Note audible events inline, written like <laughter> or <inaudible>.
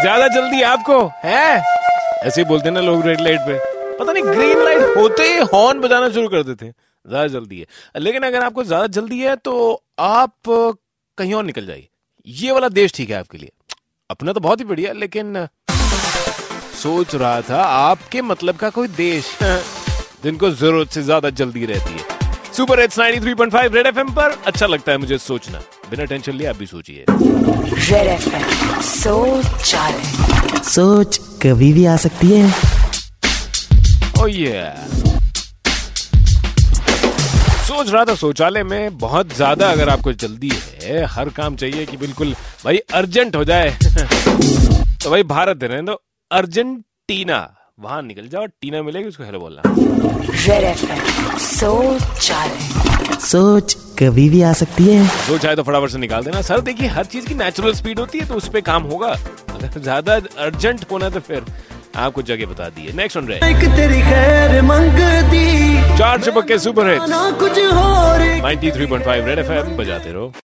ज़्यादा जल्दी आपको, है? ऐसे ही बोलते ना लोग रेड लाइट पे। पता नहीं ग्रीन लाइट होते ही हॉर्न बजाना शुरू कर देते ज़्यादा जल्दी है। लेकिन अगर आपको ज़्यादा जल्दी है तो आप, कहीं और निकल जाइए। ये वाला देश ठीक है आपके लिए। अपना तो बहुत ही बढ़िया, लेकिन, सोच रहा था आपके मतलब का कोई देश, <laughs> जिनको ज़रूरत से ज़्यादा जल्दी रहती है। सुपर एट्स 93.5 रेड एफएम पर। अच्छा लगता है मुझे सोचना। बिना टेंशन लिए आप भी सोचिए। रेड एफएम सोच सोच कभी भी आ सकती है। ओ ये सोच रहा था शौचालय में बहुत ज़्यादा अगर आपको जल्दी है हर काम चाहिए कि बिल्कुल भाई अर्जेंट हो जाए। <laughs> तो भाई भारत दे रहे हैं तो अर्जेंटीना। वहाँ निकल जाओ टीना मिलेगी उसको हेलो बोलना। सोच सोच कभी भी आ सकती है। जो चाहे तो फटाफट से निकाल देना। सर देखिए हर चीज़ की नेचुरल स्पीड होती है तो उस पर काम होगा। अगर ज़्यादा अर्जेंट होना तो फिर आपको जगह बता दी है। नेक्स्ट ऑन रे एक तेरी खैर मंगदी चार चुपक के सुपर हिट्स ना कुछ हो रे 93.5 रेड एफएम बजाते रहो।